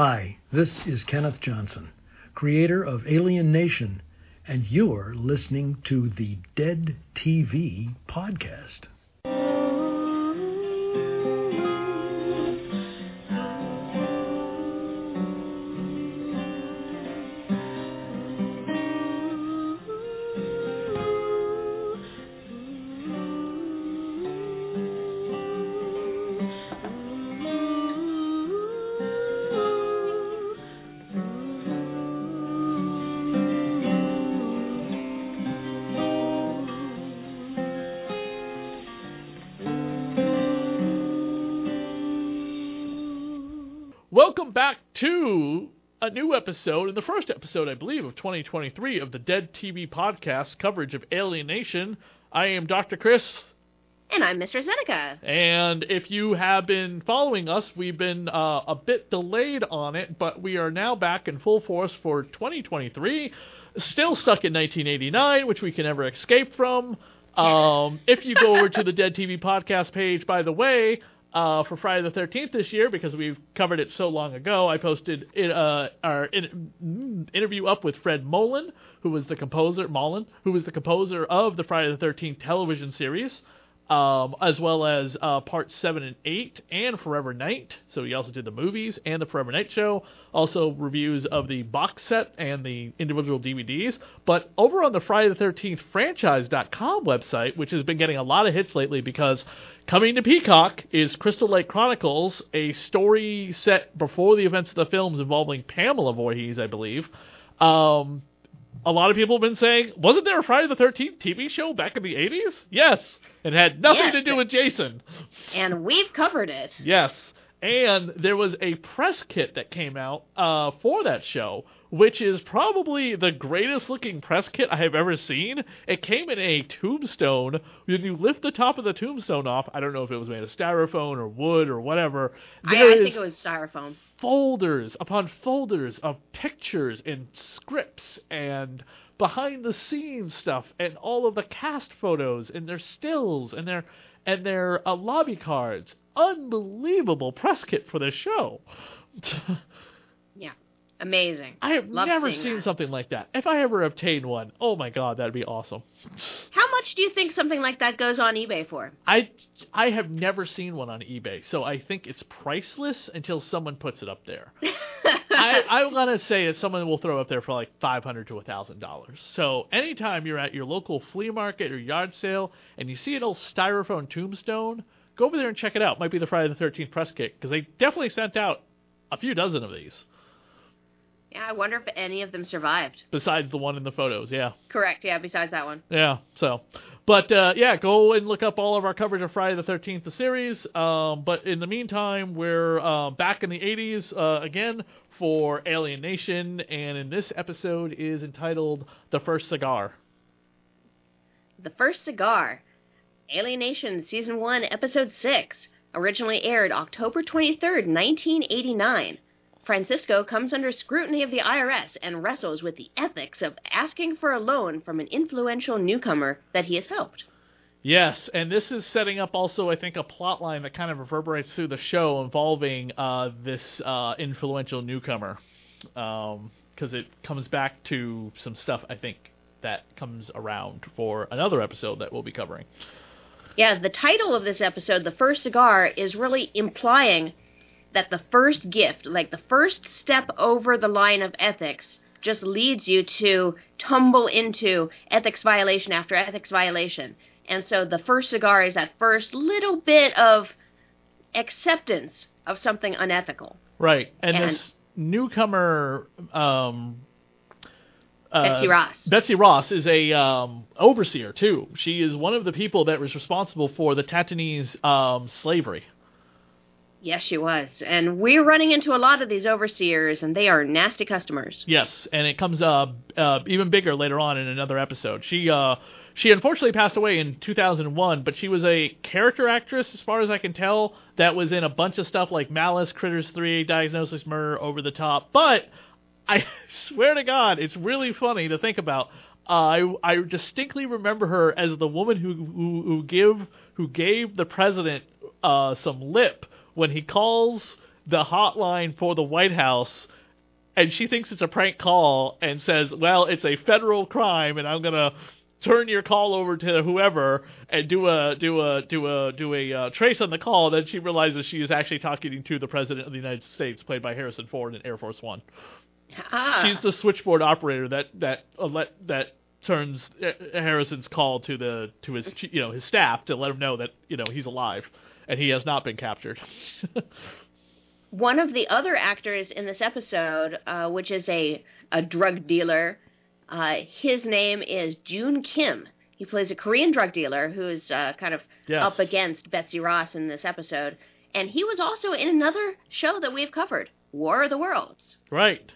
Hi, this is Kenneth Johnson, creator of Alien Nation, and you're listening to the Dead TV podcast. A new episode, in the first episode, I believe, of 2023 of the Dead TV podcast coverage of Alien Nation. I am Dr. Chris, And I'm Mr. Zeneca. and if you have been following us, we've been uh, a bit delayed on it, but we are now back in full force for 2023. Still stuck in 1989, which we can never escape from. Um, if you go over to the Dead TV podcast page, by the way, uh, for Friday the 13th this year, because we've covered it so long ago, I posted it, uh, our in, mm, interview up with Fred Mollin, who was the composer, Mollin, who was the composer of the Friday the 13th television series um, as well as uh, parts seven and eight, and Forever Knight. So he also did the movies and the Forever Knight show. Also reviews of the box set and the individual DVDs. But over on the Friday the Thirteenth Franchise.com website, which has been getting a lot of hits lately, because coming to Peacock is Crystal Lake Chronicles, a story set before the events of the films involving Pamela Voorhees, I believe. Um, a lot of people have been saying, wasn't there a Friday the 13th TV show back in the 80s? Yes. It had nothing Yes. to do with Jason. And we've covered it. Yes. And there was a press kit that came out uh, for that show, which is probably the greatest looking press kit I have ever seen. It came in a tombstone. When you lift the top of the tombstone off, I don't know if it was made of styrofoam or wood or whatever. I, there I is think it was styrofoam. folders upon folders of pictures and scripts and behind the scenes stuff and all of the cast photos and their stills and their and their uh, lobby cards. Unbelievable press kit for this show. Amazing. I have Love never seen that. something like that. If I ever obtain one, oh my god, that'd be awesome. How much do you think something like that goes on eBay for? I I have never seen one on eBay, so I think it's priceless until someone puts it up there. I, I'm gonna say that someone will throw up there for like five hundred to a thousand dollars. So anytime you're at your local flea market or yard sale and you see an old styrofoam tombstone, go over there and check it out. Might be the Friday the Thirteenth press kit because they definitely sent out a few dozen of these. Yeah, I wonder if any of them survived. Besides the one in the photos, yeah. Correct. Yeah, besides that one. Yeah, so, but uh, yeah, go and look up all of our coverage of Friday the Thirteenth, the series. Um, but in the meantime, we're uh, back in the '80s uh, again for Alien Nation, and in this episode is entitled "The First Cigar." The First Cigar. Alien Nation Season 1, Episode 6. Originally aired October 23rd, 1989. Francisco comes under scrutiny of the IRS and wrestles with the ethics of asking for a loan from an influential newcomer that he has helped. Yes, and this is setting up also, I think, a plot line that kind of reverberates through the show involving uh, this uh, influential newcomer, because it comes back to some stuff I think that comes around for another episode that we'll be covering. Yeah, the title of this episode, The First Cigar, is really implying that the first gift, like the first step over the line of ethics, just leads you to tumble into ethics violation after ethics violation. And so the first cigar is that first little bit of acceptance of something unethical. Right, and, And- this newcomer, um, uh, Betsy Ross. Betsy Ross is a um, overseer too. She is one of the people that was responsible for the Tenctonese um, slavery. Yes, she was. And we're running into a lot of these overseers, and they are nasty customers. Yes, and it comes uh, uh, even bigger later on in another episode. She uh, she unfortunately passed away in 2001, but she was a character actress, as far as I can tell, that was in a bunch of stuff like Malice, Critters 3, Diagnosis Murder, Over the Top. But I swear to God, it's really funny to think about. Uh, I I distinctly remember her as the woman who who, who give who gave the president uh, some lip when he calls the hotline for the White House and she thinks it's a prank call and says, "Well, it's a federal crime, and I'm gonna turn your call over to whoever and do a do a do a do a uh, trace on the call." Then she realizes she is actually talking to the president of the United States, played by Harrison Ford in Air Force One. Ah. She's the switchboard operator that that uh, let that turns uh, Harrison's call to the to his you know his staff to let him know that you know he's alive and he has not been captured. one of the other actors in this episode, uh, which is a, a drug dealer, uh, his name is June Kim. He plays a Korean drug dealer who's uh, kind of Yes. up against Betsy Ross in this episode. And he was also in another show that we've covered, War of the Worlds. Right.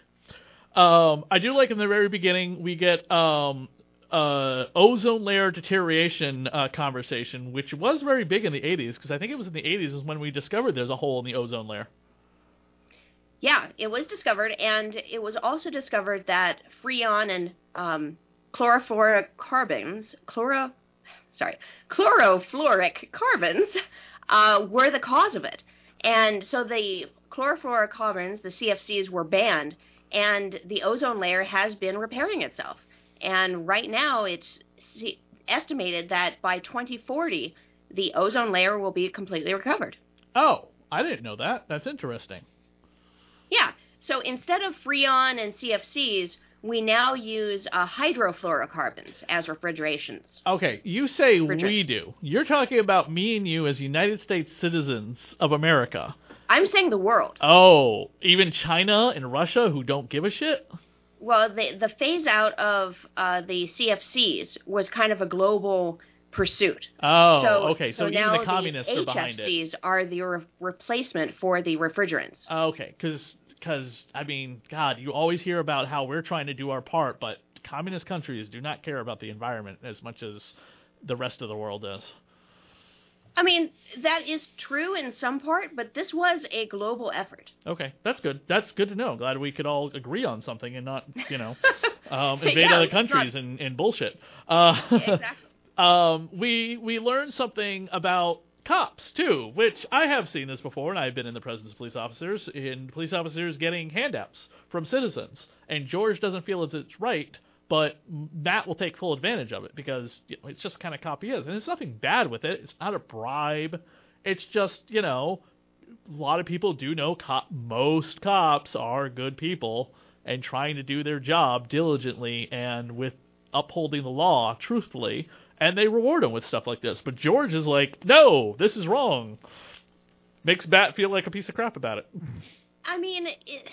Um, I do like in the very beginning we get um, uh, ozone layer deterioration uh, conversation, which was very big in the 80s because I think it was in the 80s is when we discovered there's a hole in the ozone layer. Yeah, it was discovered, and it was also discovered that freon and um, chlorofluorocarbons, chloro, sorry, chlorofluoric carbons, uh, were the cause of it. And so the chlorofluorocarbons, the CFCs, were banned, and the ozone layer has been repairing itself. And right now, it's estimated that by 2040, the ozone layer will be completely recovered. Oh, I didn't know that. That's interesting. Yeah. So instead of Freon and CFCs, we now use uh, hydrofluorocarbons as refrigerations. Okay, you say we do. You're talking about me and you as United States citizens of America. I'm saying the world. Oh, even China and Russia who don't give a shit? Well, the the phase out of uh, the CFCs was kind of a global pursuit. Oh, so, okay. So, even now the communists the are behind it. HFCs are the re- replacement for the refrigerants. Okay, because I mean, God, you always hear about how we're trying to do our part, but communist countries do not care about the environment as much as the rest of the world does. I mean, that is true in some part, but this was a global effort. Okay, that's good. That's good to know. Glad we could all agree on something and not, you know, um, invade Yeah, other it's not- countries and, and bullshit. Uh, Exactly. um, we we learned something about cops too, which I have seen this before, and I've been in the presence of police officers, in police officers getting handouts from citizens, and George doesn't feel as it's right, but Matt will take full advantage of it because you know, it's just the kind of cop he is, and there's nothing bad with it. It's not a bribe. It's just you know, a lot of people do know cop. Most cops are good people and trying to do their job diligently and with upholding the law truthfully, and they reward them with stuff like this. But George is like, no, this is wrong. Makes Bat feel like a piece of crap about it. I mean, it,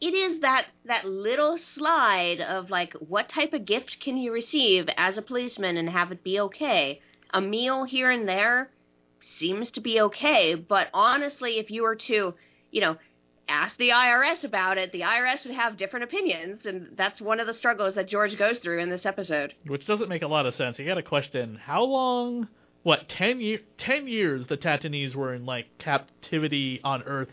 it is that that little slide of like, what type of gift can you receive as a policeman and have it be okay? A meal here and there seems to be okay, but honestly, if you were to, you know, ask the IRS about it, the IRS would have different opinions, and that's one of the struggles that George goes through in this episode. Which doesn't make a lot of sense. You got a question how long, what, 10, year, 10 years the Tenctonese were in, like, captivity on Earth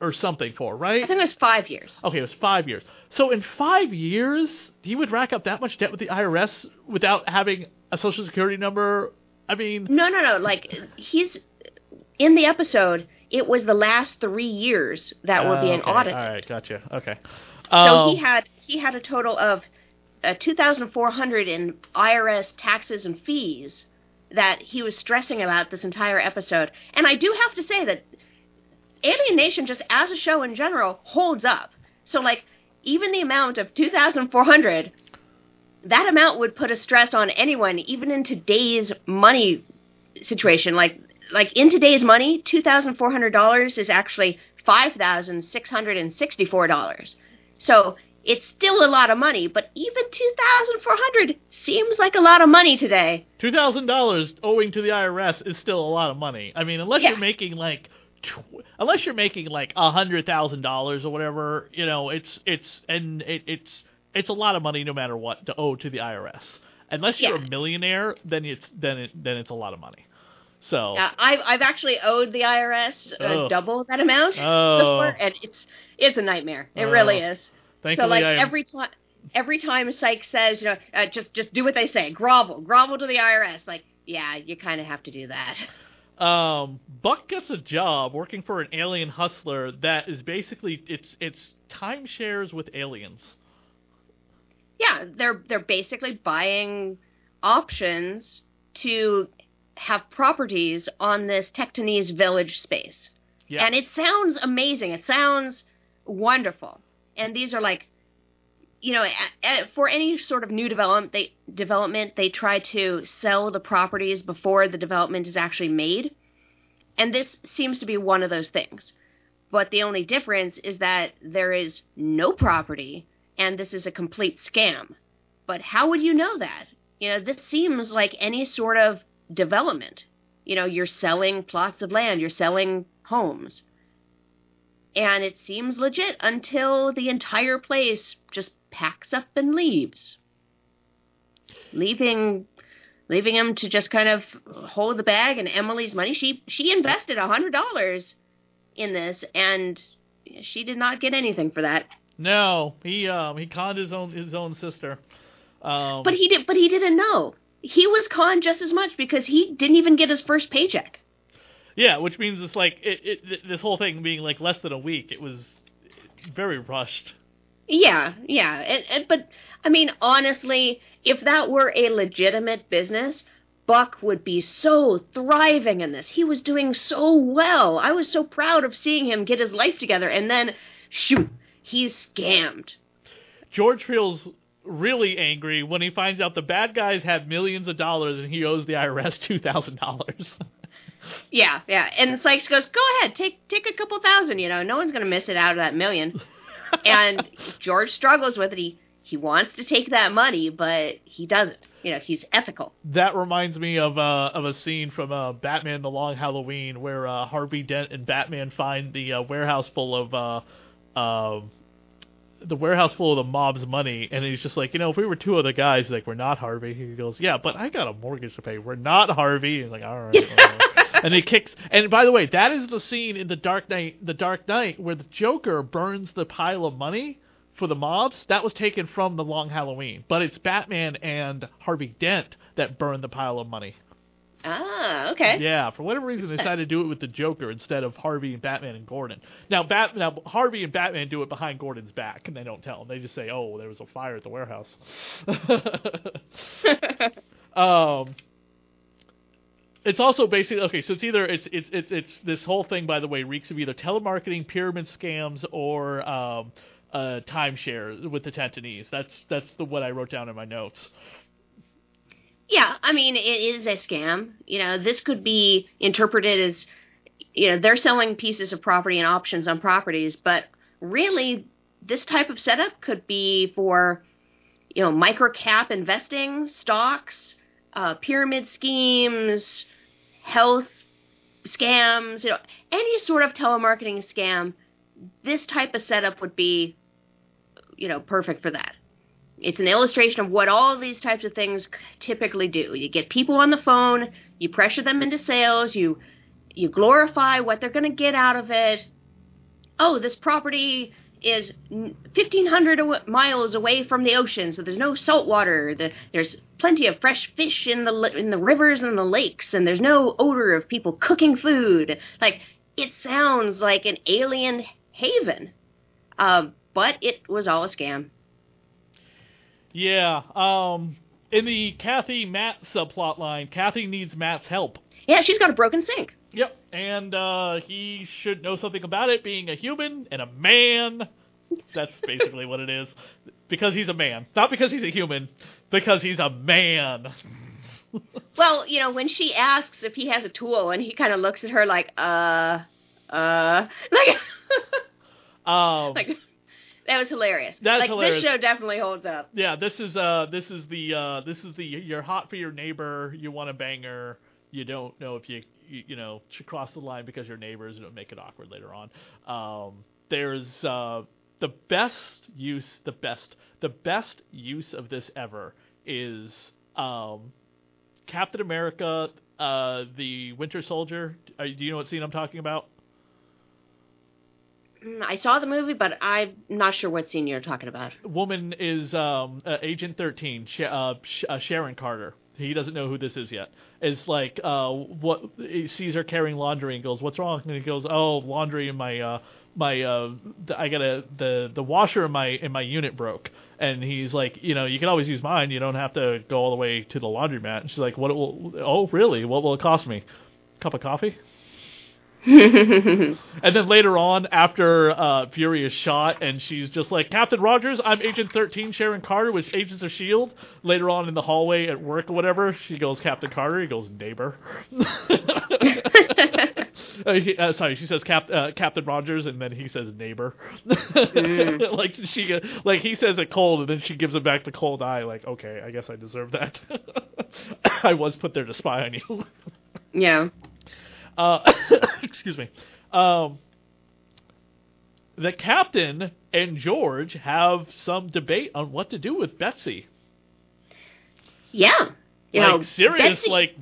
or something for, right? I think it was five years. Okay, it was five years. So in five years, he would rack up that much debt with the IRS without having a social security number. I mean, No, no, no. Like he's in the episode. It was the last three years that were being okay, audited. All right, gotcha. Okay. So Um, he had he had a total of uh, two thousand four hundred in IRS taxes and fees that he was stressing about this entire episode. And I do have to say that Alien Nation, just as a show in general, holds up. So like even the amount of two thousand four hundred, that amount would put a stress on anyone, even in today's money situation. Like like in today's money, two thousand four hundred dollars is actually five thousand six hundred and sixty four dollars. So it's still a lot of money, but even two thousand four hundred seems like a lot of money today. two thousand dollars owing to the IRS is still a lot of money. I mean, unless Yeah. you're making like, tw- unless you're making like a hundred thousand dollars or whatever, you know, it's it's and it, it's it's a lot of money no matter what to owe to the IRS. Unless you're Yeah. a millionaire, then it's then it then it's a lot of money. So Uh, I've I've actually owed the IRS uh, double that amount Oh. before, and it's it's a nightmare. It Oh. really is. thankfully, so like I every time every time Psych says, you know, uh, just just do what they say, grovel, grovel to the IRS. Like, yeah, you kind of have to do that. Um, Buck gets a job working for an alien hustler that is basically it's it's timeshares with aliens. Yeah, they're they're basically buying options to have properties on this Tenctonese village space. Yeah. And it sounds amazing. It sounds wonderful. And these are like, you know, for any sort of new development, they development they try to sell the properties before the development is actually made. And this seems to be one of those things. But the only difference is that there is no property and this is a complete scam. But how would you know that? You know, this seems like any sort of development. You know, you're selling plots of land, you're selling homes. And it seems legit until the entire place just packs up and leaves. Leaving leaving him to just kind of hold the bag and Emily's money. She she invested a hundred dollars in this and she did not get anything for that. No, he um he conned his own his own sister. Um, But he did but he didn't know. He was conned just as much because he didn't even get his first paycheck. yeah, which means it's like it, it this whole thing being like less than a week. It was very rushed. Yeah, yeah. And, and, but I mean, honestly, if that were a legitimate business, Buck would be so thriving in this. He was doing so well. I was so proud of seeing him get his life together, and then, shoot, he's scammed. George feels really angry when he finds out the bad guys have millions of dollars and he owes the IRS two thousand dollars. Yeah, yeah. And Sikes goes, "Go ahead, take take a couple thousand. You know, no one's gonna miss it out of that million. and George struggles with it. He he wants to take that money, but he doesn't. You know, he's ethical. That reminds me of uh, of a scene from uh, Batman: The Long Halloween where uh, Harvey Dent and Batman find the uh, warehouse full of uh, uh, the warehouse full of the mob's money, and he's just like, you know, if we were two other guys, like we're not Harvey. He goes, yeah, but I got a mortgage to pay. We're not Harvey. He's like, all right. all right." And he kicks. And by the way, that is the scene in the Dark Knight, the Dark Knight, where the Joker burns the pile of money for the mobs. That was taken from the Long Halloween, but it's Batman and Harvey Dent that burn the pile of money. Ah, okay. Yeah, for whatever reason, they decided to do it with the Joker instead of Harvey and Batman and Gordon. Now, Bat- now Harvey and Batman do it behind Gordon's back, and they don't tell him. They just say, "Oh, there was a fire at the warehouse." um, it's also basically okay. So it's either it's it's it's it's this whole thing. By the way, reeks of either telemarketing, pyramid scams, or um, uh, timeshare with the Tenctonese. That's that's the what I wrote down in my notes. Yeah, I mean, it is a scam. You know, this could be interpreted as, you know, they're selling pieces of property and options on properties, but really, this type of setup could be for, you know, micro cap investing, stocks, uh, pyramid schemes, health scams, you know, any sort of telemarketing scam. This type of setup would be, you know, perfect for that. It's an illustration of what all these types of things typically do. You get people on the phone, you pressure them into sales, you you glorify what they're going to get out of it. Oh, this property is 1500 miles away from the ocean, so there's no salt water. The, there's plenty of fresh fish in the in the rivers and the lakes, and there's no odor of people cooking food. Like it sounds like an alien haven, uh, but it was all a scam. Yeah. Um. In the Kathy Matt subplot line, Kathy needs Matt's help. Yeah, she's got a broken sink. Yep. And uh, he should know something about it, being a human and a man. That's basically what it is. Because he's a man, not because he's a human, because he's a man. Well, you know, when she asks if he has a tool, and he kind of looks at her like, uh, uh, like, Um. like that was hilarious. That's like hilarious. this show definitely holds up. Yeah, this is uh this is the uh this is the you're hot for your neighbor, you want a banger, you don't know if you you, you know should cross the line because you're neighbors, it'll make it awkward later on. Um there's uh the best use the best the best use of this ever is um Captain America uh the Winter Soldier. Uh, do you know what scene I'm talking about? Mm, I saw the movie, but I'm not sure what scene you're talking about. woman is um, uh, Agent 13, Sh- uh, Sh- uh, Sharon Carter. He doesn't know who this is yet. It's like uh, what he sees her carrying laundry and goes, "What's wrong?" And he goes, "Oh, laundry in my uh, my uh, I got a the the washer in my in my unit broke." And he's like, "You know, you can always use mine. You don't have to go all the way to the laundromat." And she's like, "What? Will, oh, really? What will it cost me? Cup of coffee?" and then later on, after uh, Fury is shot, and she's just like, Captain Rogers, I'm Agent 13, Sharon Carter with Agents of S.H.I.E.L.D. Later on in the hallway at work or whatever, she goes, Captain Carter. He goes, neighbor. uh, uh, sorry, she says Cap, uh, Captain Rogers, and then he says neighbor. mm. like she, like he says it cold, and then she gives him back the cold eye. Like, okay, I guess I deserve that. I was put there to spy on you. yeah. Uh, excuse me. Um, the captain and George have some debate on what to do with Betsy. Yeah. You like know, serious, Betsy... like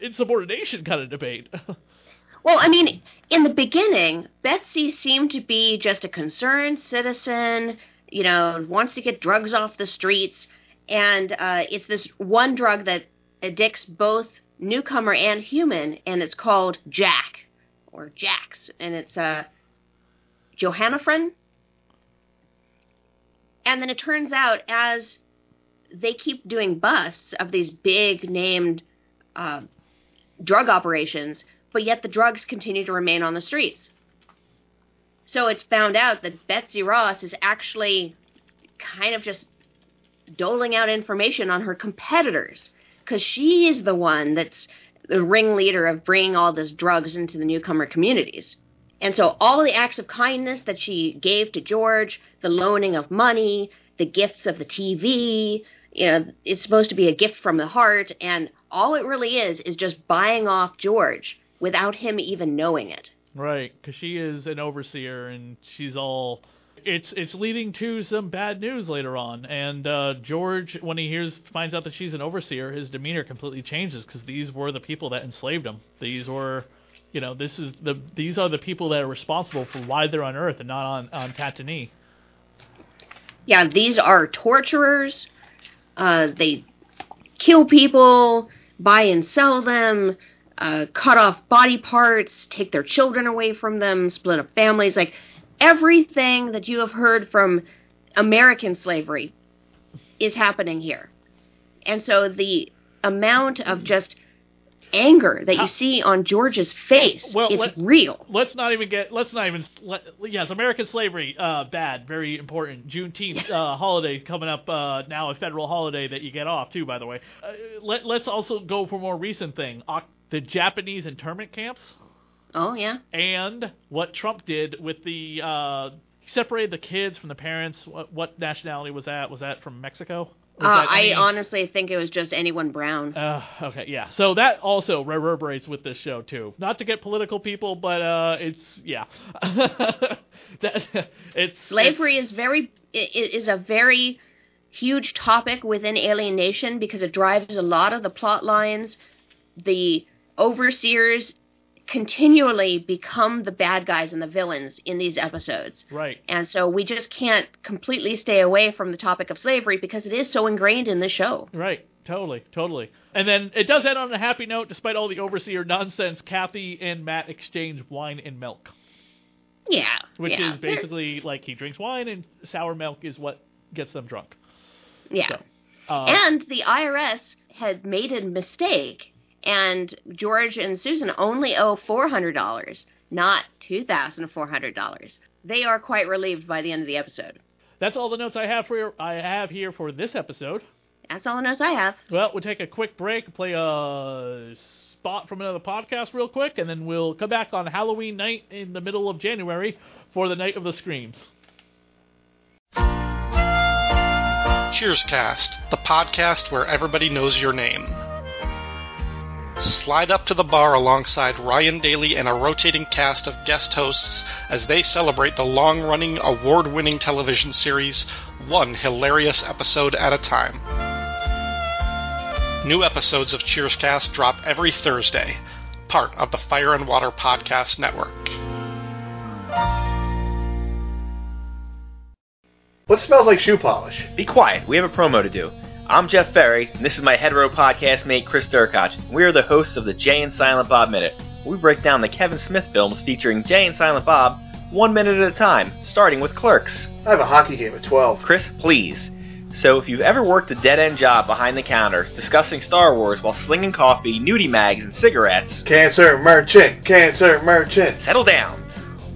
insubordination kind of debate. well, I mean, in the beginning, Betsy seemed to be just a concerned citizen. You know, wants to get drugs off the streets, and uh, it's this one drug that addicts both newcomer and human, and it's called Jack or Jax, and it's uh, Johannafrin. And then it turns out as they keep doing busts of these big named uh, drug operations, but yet the drugs continue to remain on the streets. So it's found out that Betsy Ross is actually kind of just doling out information on her competitors because she is the one that's the ringleader of bringing all this drugs into the newcomer communities. And so all the acts of kindness that she gave to George, the loaning of money, the gifts of the TV, you know, it's supposed to be a gift from the heart, and all it really is is just buying off George without him even knowing it. Right, because she is an overseer and she's all it's it's leading to some bad news later on. And uh, George, when he hears finds out that she's an overseer, his demeanor completely changes because these were the people that enslaved him. These were, you know, this is the these are the people that are responsible for why they're on Earth and not on on Tatooine. Yeah, these are torturers. Uh, they kill people, buy and sell them. Uh, cut off body parts, take their children away from them, split up families. Like everything that you have heard from American slavery is happening here. And so the amount of just anger that you see on George's face well, is let, real. Let's not even get. Let's not even. Let, yes, American slavery, uh, bad, very important. Juneteenth uh, holiday coming up uh, now, a federal holiday that you get off too. By the way, uh, let, let's also go for a more recent thing. the Japanese internment camps. Oh yeah. And what Trump did with the uh, separated the kids from the parents. What, what nationality was that? Was that from Mexico? Uh, I honestly think it was just anyone brown. Uh, okay, yeah. So that also reverberates with this show too. Not to get political, people, but uh, it's yeah. that, it's slavery it's, is very is a very huge topic within Alien Nation because it drives a lot of the plot lines. The overseers continually become the bad guys and the villains in these episodes. Right. And so we just can't completely stay away from the topic of slavery because it is so ingrained in the show. Right. Totally, totally. And then it does end on a happy note, despite all the overseer nonsense. Kathy and Matt exchange wine and milk. Yeah. Which yeah. is basically like he drinks wine and sour milk is what gets them drunk. Yeah. So, uh, and the IRS had made a mistake and George and Susan only owe $400, not $2,400. They are quite relieved by the end of the episode. That's all the notes I have for your, I have here for this episode. That's all the notes I have. Well, we'll take a quick break, play a spot from another podcast real quick, and then we'll come back on Halloween night in the middle of January for the Night of the Screams. Cheers Cast, the podcast where everybody knows your name. Slide up to the bar alongside Ryan Daly and a rotating cast of guest hosts as they celebrate the long running, award winning television series, one hilarious episode at a time. New episodes of Cheerscast drop every Thursday, part of the Fire and Water Podcast Network. What smells like shoe polish? Be quiet, we have a promo to do. I'm Jeff Ferry, and this is my hetero podcast mate Chris Durkach. We are the hosts of the Jay and Silent Bob Minute. We break down the Kevin Smith films featuring Jay and Silent Bob one minute at a time, starting with Clerks. I have a hockey game at 12. Chris, please. So, if you've ever worked a dead end job behind the counter, discussing Star Wars while slinging coffee, nudie mags, and cigarettes, Cancer merchant, cancer merchant. settle down.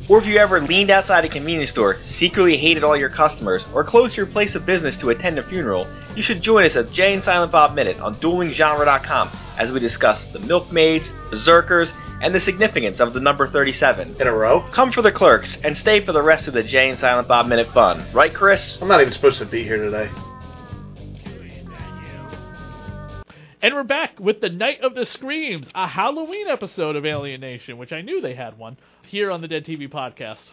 Or if you ever leaned outside a convenience store, secretly hated all your customers, or closed your place of business to attend a funeral, you should join us at Jay and Silent Bob Minute on duelinggenre.com as we discuss the milkmaids, berserkers, and the significance of the number 37. In a row? Come for the clerks and stay for the rest of the Jay and Silent Bob Minute fun. Right, Chris? I'm not even supposed to be here today. And we're back with the Night of the Screams, a Halloween episode of Alien Nation, which I knew they had one here on the Dead TV podcast.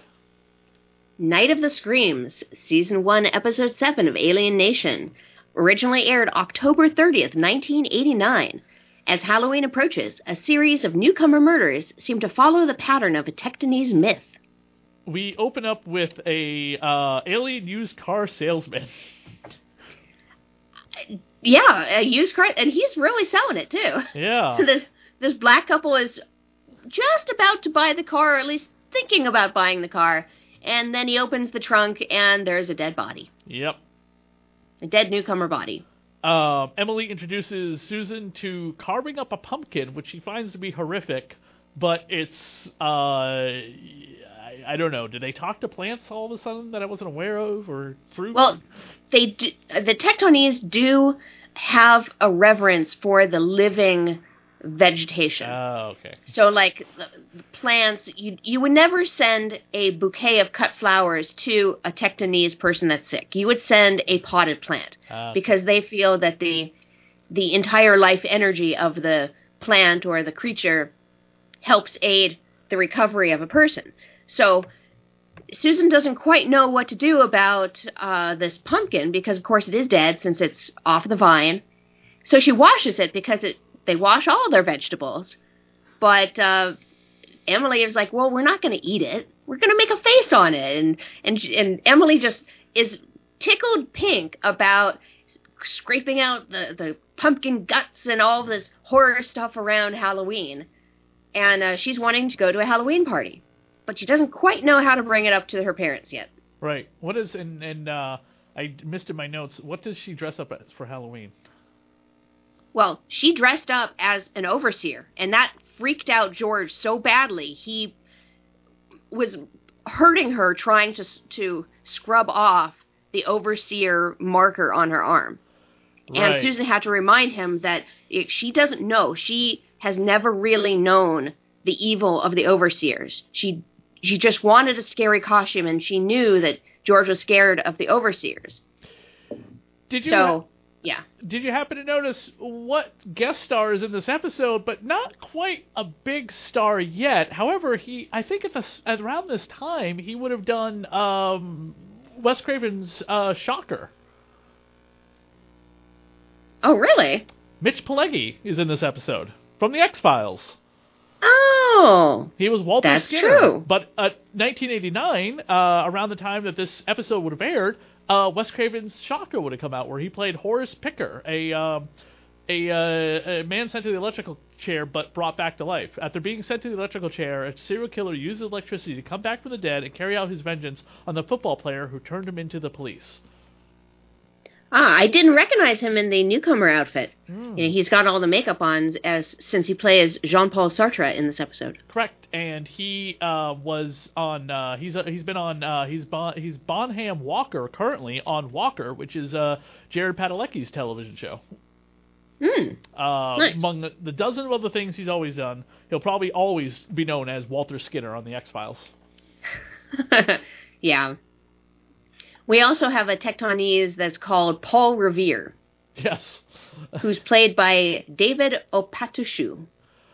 Night of the Screams, Season 1, Episode 7 of Alien Nation. Originally aired October 30th, 1989. As Halloween approaches, a series of newcomer murders seem to follow the pattern of a Tenctonese myth. We open up with a uh, alien used car salesman. Yeah, a used car, and he's really selling it too. Yeah. this this black couple is just about to buy the car, or at least thinking about buying the car, and then he opens the trunk and there's a dead body, Yep. a dead newcomer body. Um, Emily introduces Susan to carving up a pumpkin, which she finds to be horrific, but it's uh, I, I don't know. Did they talk to plants all of a sudden that I wasn't aware of, or fruit? Well, they do, the Tenctonese do have a reverence for the living vegetation. Oh, okay. So, like plants, you you would never send a bouquet of cut flowers to a Tenctonese person that's sick. You would send a potted plant Uh, because they feel that the the entire life energy of the plant or the creature helps aid the recovery of a person. So Susan doesn't quite know what to do about uh, this pumpkin because, of course, it is dead since it's off the vine. So she washes it because it they wash all their vegetables. But uh, Emily is like, "Well, we're not going to eat it. We're going to make a face on it." And and and Emily just is tickled pink about scraping out the the pumpkin guts and all this horror stuff around Halloween. And uh, she's wanting to go to a Halloween party, but she doesn't quite know how to bring it up to her parents yet. right. What is and and uh, I missed in my notes. What does she dress up as for Halloween? Well, she dressed up as an overseer, and that freaked out George so badly he was hurting her trying to to scrub off the overseer marker on her arm. And Susan had to remind him that she doesn't know. She has never really known the evil of the overseers. She she just wanted a scary costume, and she knew that George was scared of the overseers. Did you So, yeah. did you happen to notice what guest star is in this episode, but not quite a big star yet? However, he I think at the at around this time he would have done um, Wes Craven's uh, Shocker. Oh, really? Mitch Pileggi is in this episode from the X Files. Oh. He was Walter That's Skinner. true. But uh, 1989, uh, around the time that this episode would have aired, uh, Wes Craven's Shocker would have come out, where he played Horace Pinker, a um, a, uh, a man sent to the electrical chair but brought back to life. After being sent to the electrical chair, a serial killer uses electricity to come back from the dead and carry out his vengeance on the football player who turned him into the police. Ah, I didn't recognize him in the newcomer outfit. Hmm. You know, he's got all the makeup on as since he plays Jean-Paul Sartre in this episode. Correct, and he uh, was on. Uh, he's uh, he's been on. Uh, he's bon, he's Bonham Walker currently on Walker, which is uh, Jared Padalecki's television show. Uh, Nice. Among the, the dozen of other things he's always done, he'll probably always be known as Walter Skinner on the X Files. yeah. We also have a Tenctonese that's called Paul Revere, Yes. who's played by David Opatoshu,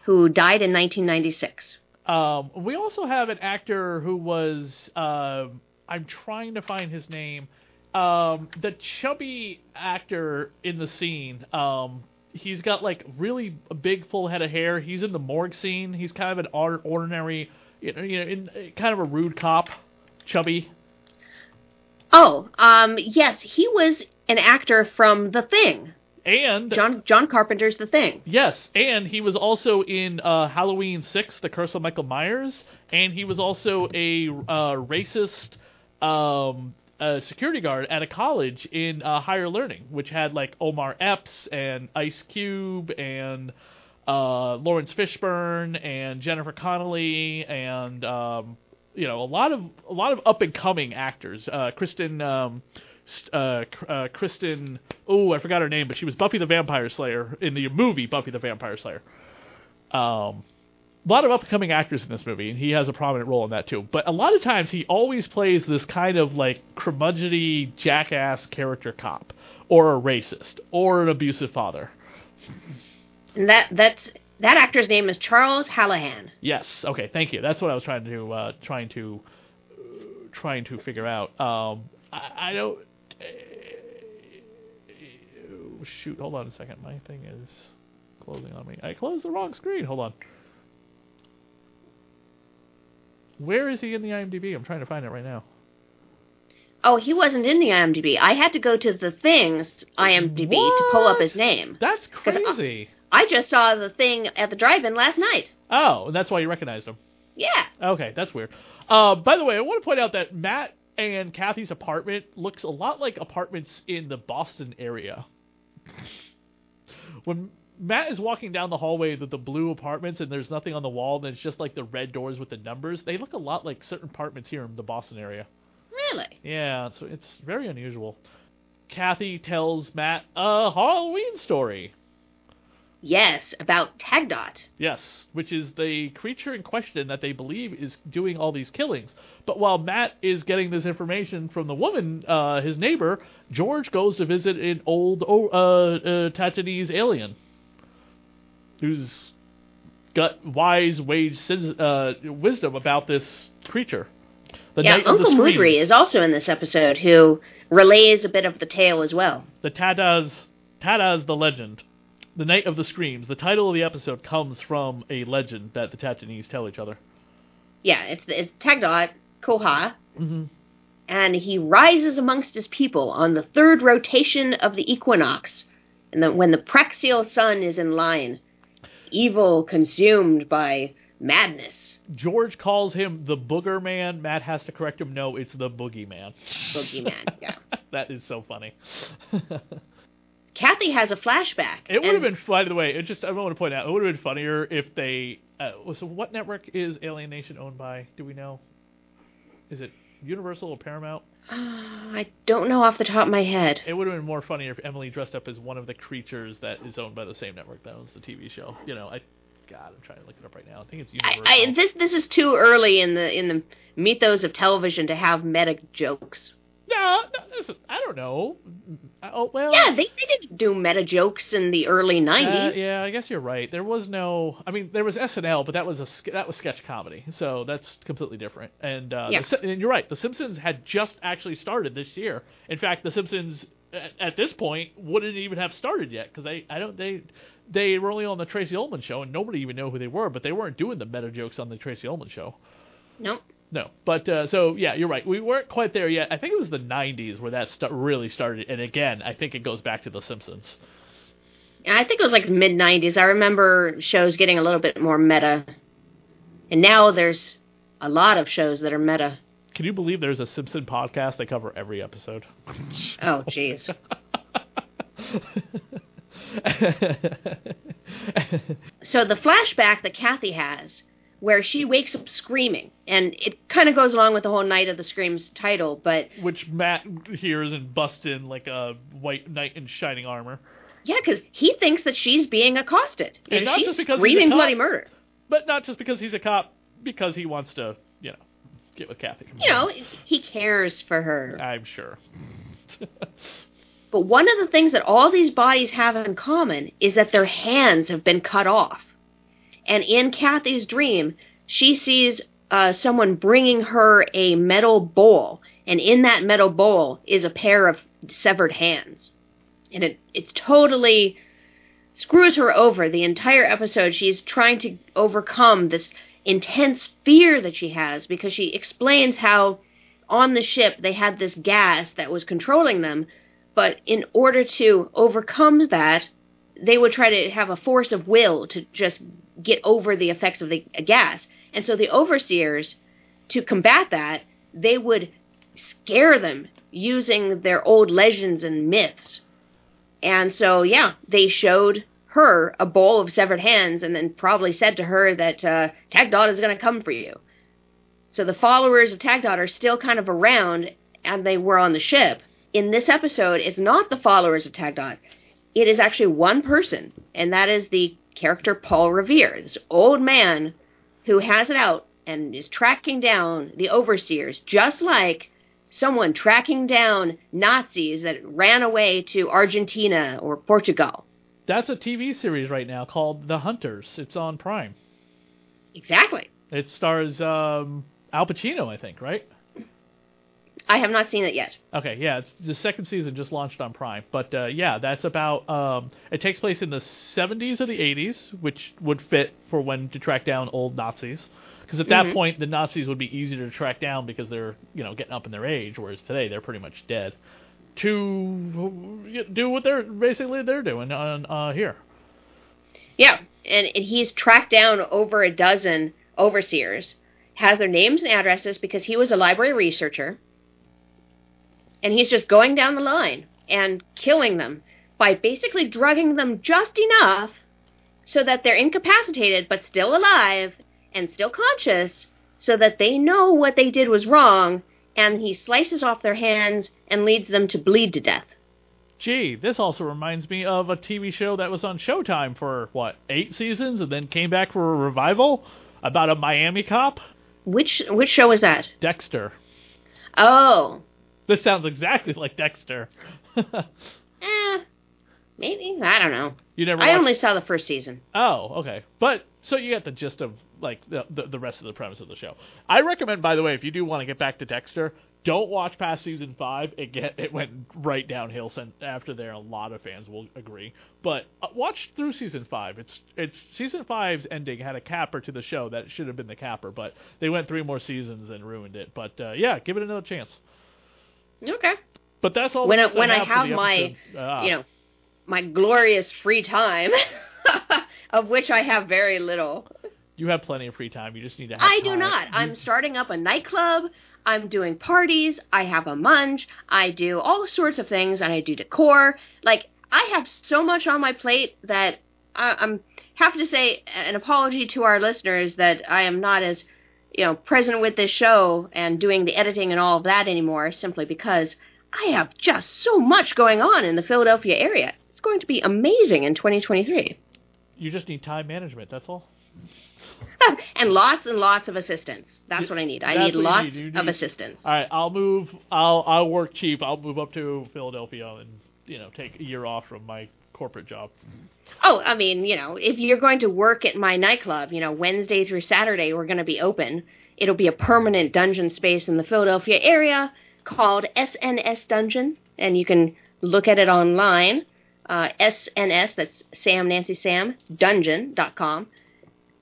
who died in 1996. Um, we also have an actor who was. Uh, I'm trying to find his name. Um, the chubby actor in the scene. Um, he's got like really a big full head of hair. He's in the morgue scene. He's kind of an ordinary, you know, you know, in, kind of a rude cop. Chubby. Oh, um, yes, he was an actor from The Thing. And John John Carpenter's The Thing. Yes, and he was also in uh, Halloween Six: The Curse of Michael Myers, and he was also a uh, racist um, uh, security guard at a college in uh, Higher Learning, which had like Omar Epps and Ice Cube and uh, Laurence Fishburne and Jennifer Connelly and um, you know a lot of a lot of up and coming actors. Uh, Kristen. Um, uh, uh, Kristen, oh, I forgot her name, but she was Buffy the Vampire Slayer in the movie Buffy the Vampire Slayer. Um, a lot of up and coming actors in this movie, and he has a prominent role in that too. But a lot of times he always plays this kind of like curmudgeony jackass character cop, or a racist, or an abusive father. And that that's that actor's name is Charles Hallahan. Yes. Okay. Thank you. That's what I was trying to uh, trying to uh, trying to figure out. Um, I, I don't. oh, shoot. Hold on a second. My thing is closing on me. I closed the wrong screen. Hold on. Where is he in the IMDb? I'm trying to find it right now. Oh, he wasn't in the IMDb. I had to go to the Thing's IMDb to pull up his name. That's crazy. I just saw the thing at the drive-in last night. Oh, and that's why you recognized him. Yeah. Okay, that's weird. Uh, by the way, I want to point out that Matt and Kathy's apartment looks a lot like apartments in the Boston area. When Matt is walking down the hallway of the blue apartments and there's nothing on the wall and it's just like the red doors with the numbers, they look a lot like certain apartments here in the Boston area. Really? Yeah, so it's very unusual. Kathy tells Matt a Halloween story. Yes, about Tagdot. Yes, which is the creature in question that they believe is doing all these killings. But while Matt is getting this information from the woman, uh, his neighbor, George goes to visit an old uh, uh, Tenctonese alien who's got wise, wage uh, wisdom about this creature. The yeah, Uncle Moodri is also in this episode, who relays a bit of the tale as well. the Tatas Tatas the legend, the Night of the Screams. The title of the episode comes from a legend that the Tenctonese tell each other. Yeah, it's it's Tagdot Koha, Mm-hmm. and he rises amongst his people on the third rotation of the equinox, and the, when the praxial sun is in line, evil consumed by madness. George calls him the Booger Man. Matt has to correct him. No, it's the Boogie Man. Boogeyman, yeah. that is so funny. Kathy has a flashback. It would have been, by the way, it just I want to point out, it would have been funnier if they. Uh, so, what network is Alien Nation owned by? Do we know? Is it Universal or Paramount? I don't know off the top of my head. It would have been more funnier if Emily dressed up as one of the creatures that is owned by the same network that owns the TV show. You know, I. God, I'm trying to look it up right now. I think it's Universal. I, I this this is too early in the in the mythos of television to have meta jokes. no, no, listen, I don't know. I- Oh well. Yeah, they, they didn't do meta jokes in the early Uh, '90s. yeah, I guess you're right. There was no. I mean, there was SNL, but that was a that was sketch comedy, so that's completely different. And uh, Yeah. the, and you're right. The Simpsons had just actually started this year. In fact, the Simpsons at, at this point wouldn't even have started yet because they I don't they they were only on the Tracey Ullman show and nobody even knew who they were, but they weren't doing the meta jokes on the Tracey Ullman show. Nope. No, but uh, so yeah, you're right. We weren't quite there yet. I think it was the '90s where that st- really started, and again, I think it goes back to The Simpsons. I think it was like mid '90s. I remember shows getting a little bit more meta, and now there's a lot of shows that are meta. Can you believe there's a Simpson podcast they cover every episode? Oh, jeez. So the flashback that Kathy has, where she wakes up screaming, and it kind of goes along with the whole Night of the Screams title, but Which Matt hears and busts in like a white knight in shining armor. yeah, because he thinks that she's being accosted, And and, not she's just because he's a screaming cop. bloody murder. But not just because he's a cop, because he wants to, you know, get with Kathy. You know, he cares for her. I'm sure. But one of the things that all these bodies have in common is that their hands have been cut off. And in Kathy's dream, she sees uh, someone bringing her a metal bowl, and in that metal bowl is a pair of severed hands. And it it's totally screws her over the entire episode. She's trying to overcome this intense fear that she has because she explains how on the ship they had this gas that was controlling them, But in order to overcome that, they would try to have a force of will to just get over the effects of the gas. And so the overseers, to combat that, they would scare them using their old legends and myths. And so, yeah, they showed her a bowl of severed hands and then probably said to her that uh, Tagdot is going to come for you. So the followers of Tagdot are still kind of around and they were on the ship. In this episode, it's not the followers of Tagdot. It is actually one person, and that is the character Paul Revere, this old man who has it out and is tracking down the overseers, just like someone tracking down Nazis that ran away to Argentina or Portugal. That's a TV series right now called The Hunters. It's on Prime. Exactly. It stars um, Al Pacino, I think, right? I have not seen it yet. Okay, yeah, it's, the second season just launched on Prime, but uh, yeah, that's about. Um, it takes place in the 70s or the 80s, which would fit for when to track down old Nazis, because at that Mhm. point the Nazis would be easier to track down because they're you know getting up in their age, whereas today they're pretty much dead. To do what they're basically they're doing on uh, here. Yeah, and, and he's tracked down over a dozen overseers, has their names and addresses because he was a library researcher, and he's just going down the line and killing them by basically drugging them just enough so that they're incapacitated but still alive and still conscious so that they know what they did was wrong and he slices off their hands and leads them to bleed to death. Gee, this also reminds me of a TV show that was on Showtime for what eight seasons and then came back for a revival about a Miami cop, Which which show is that? Dexter. Oh, This sounds exactly like Dexter. eh, maybe I don't know. you never. I watched- only saw the first season. Oh, okay. But so you get the gist of like the, the the rest of the premise of the show. I recommend, by the way, if you do want to get back to Dexter, don't watch past season five. It get it went right downhill since after there. A lot of fans will agree. But uh, watch through season five. It's it's season five's ending had a capper to the show that should have been the capper, but they went three more seasons and ruined it. But uh, yeah, give it another chance. Okay. But that's all. When the I, when I have, have my. Ah. you know my glorious free time, of which I have very little. you have plenty of free time. You just need to. have I do not. You- I'm starting up a nightclub. I'm doing parties. I have a munch. I do all sorts of things, and I do decor. Like I have so much on my plate that I, I'm have to say an apology to our listeners that I am not as you know present with this show and doing the editing and all of that anymore. Simply because I have just so much going on in the Philadelphia area. It's going to be amazing in 2023. You just need time management. That's all. and lots and lots of assistance. That's what I need. I That's need lots need. You of assistance. All right, I'll move. I'll I'll work cheap. I'll move up to Philadelphia and you know take a year off from my corporate job. Oh, I mean, you know, if you're going to work at my nightclub, you know, Wednesday through Saturday we're going to be open. It'll be a permanent dungeon space in the Philadelphia area called SNS Dungeon, and you can look at it online. Uh, SNS, that's Sam Nancy Sam Dungeon.com.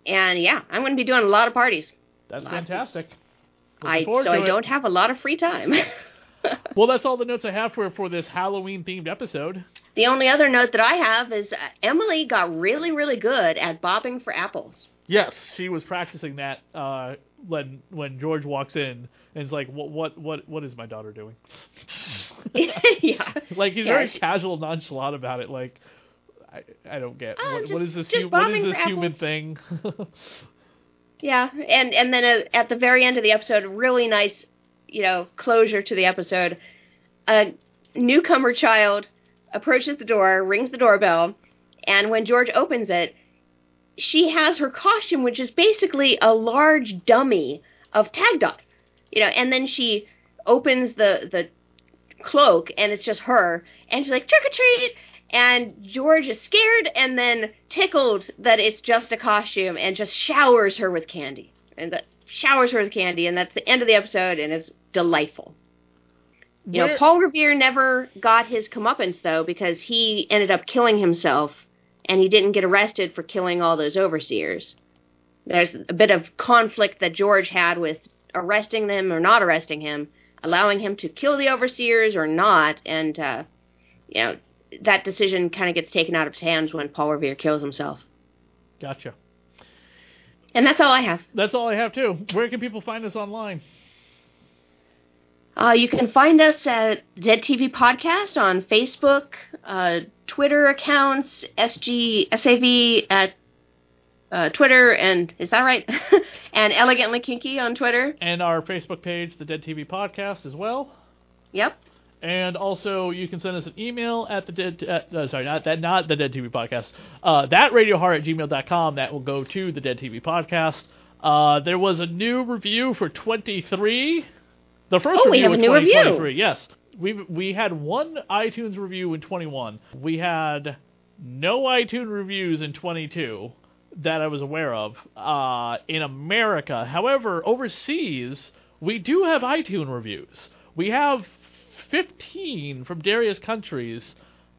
And yeah, I'm going to be doing a lot of parties. That's Lots of- fantastic. I so I don't have a lot of free time. Well, that's all the notes I have for for this Halloween themed episode. the only other note that I have is uh, Emily got really, really good at bobbing for apples. Yes, she was practicing that uh, when when George walks in and is like, "What what what what is my daughter doing?" yeah. like he's Yeah, very she- casual, nonchalant about it. Like, I I don't get what, what just- is this hu- what is this human apples. thing? Yeah, and and then uh, at the very end of the episode, really nice, you know, closure to the episode. A newcomer child approaches the door, rings the doorbell, and when George opens it, she has her costume, which is basically a large dummy of Tagdot, you know, and then she opens the the cloak, and it's just her, and she's like trick or treat. And George is scared and then tickled that it's just a costume and just showers her with candy. And that showers her with candy, and that's the end of the episode, and it's delightful. You know, Paul Revere never got his comeuppance though because he ended up killing himself, and he didn't get arrested for killing all those overseers. There's a bit of conflict that George had with arresting them or not arresting him, allowing him to kill the overseers or not, and uh, you know, that decision kind of gets taken out of his hands when Paul Revere kills himself. Gotcha. And that's all I have. That's all I have too. Where can people find us online? Uh, you can find us at Dead TV Podcast on Facebook, uh, Twitter accounts, SG SAV at uh, Twitter, and is that right? and Elegantly Kinky on Twitter. And our Facebook page, the Dead TV Podcast, as well. Yep. And also, you can send us an email at the dead. Uh, uh, sorry, not that, not the Dead TV podcast. Uh, that radioheart at gmail.com. That will go to the Dead TV podcast. Uh, there was a new review for 23. The first Oh, we have a was new review. 2023. Yes, we we had one iTunes review in 21. We had no iTunes reviews in 22 that I was aware of uh, in America. However, overseas we do have iTunes reviews. We have 15 from various countries,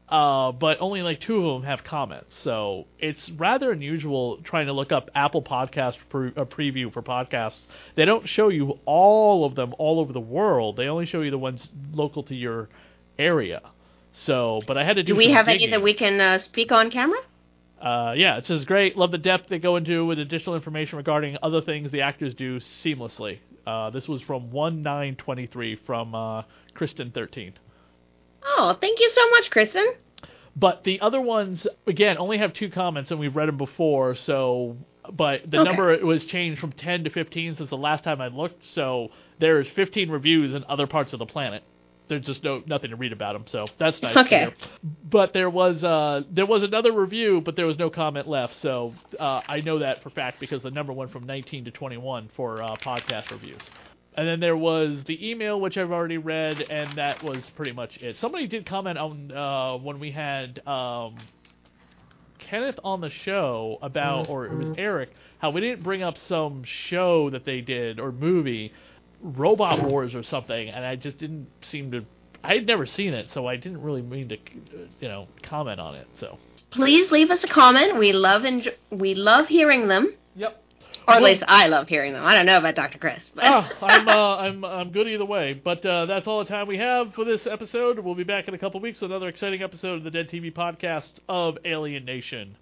uh, but only like two of them have comments. So it's rather unusual trying to look up Apple Podcast pre- a preview for podcasts. They don't show you all of them all over the world. They only show you the ones local to your area. So, but I had to do. Do we have any that we can uh, speak on camera? Uh, yeah, it says great. Love the depth they go into with additional information regarding other things the actors do seamlessly. Uh, this was from one nine twenty three from uh, Kristen thirteen. Oh, thank you so much, Kristen. But the other ones, again, only have two comments, and we've read them before. So, but the Okay. number was changed from ten to fifteen since the last time I looked. So there's fifteen reviews in other parts of the planet. There's just no nothing to read about them, so that's nice. Okay. But there was uh, there was another review, but there was no comment left. So uh, I know that for fact because the number went from 19 to 21 for uh, podcast reviews. And then there was the email, which I've already read, and that was pretty much it. Somebody did comment on uh, when we had um, Kenneth on the show about, or it was Eric, how we didn't bring up some show that they did or movie, Robot Wars or something, and I just didn't seem to. I had never seen it, so I didn't really mean to, you know, comment on it. So. Please leave us a comment. We love enjo- we love hearing them, Yep. or at Well- least I love hearing them. I don't know about Dr. Chris, but oh, I'm uh, I'm I'm good either way. But uh, that's all the time we have for this episode. We'll be back in a couple weeks with another exciting episode of the Dead TV podcast of Alien Nation.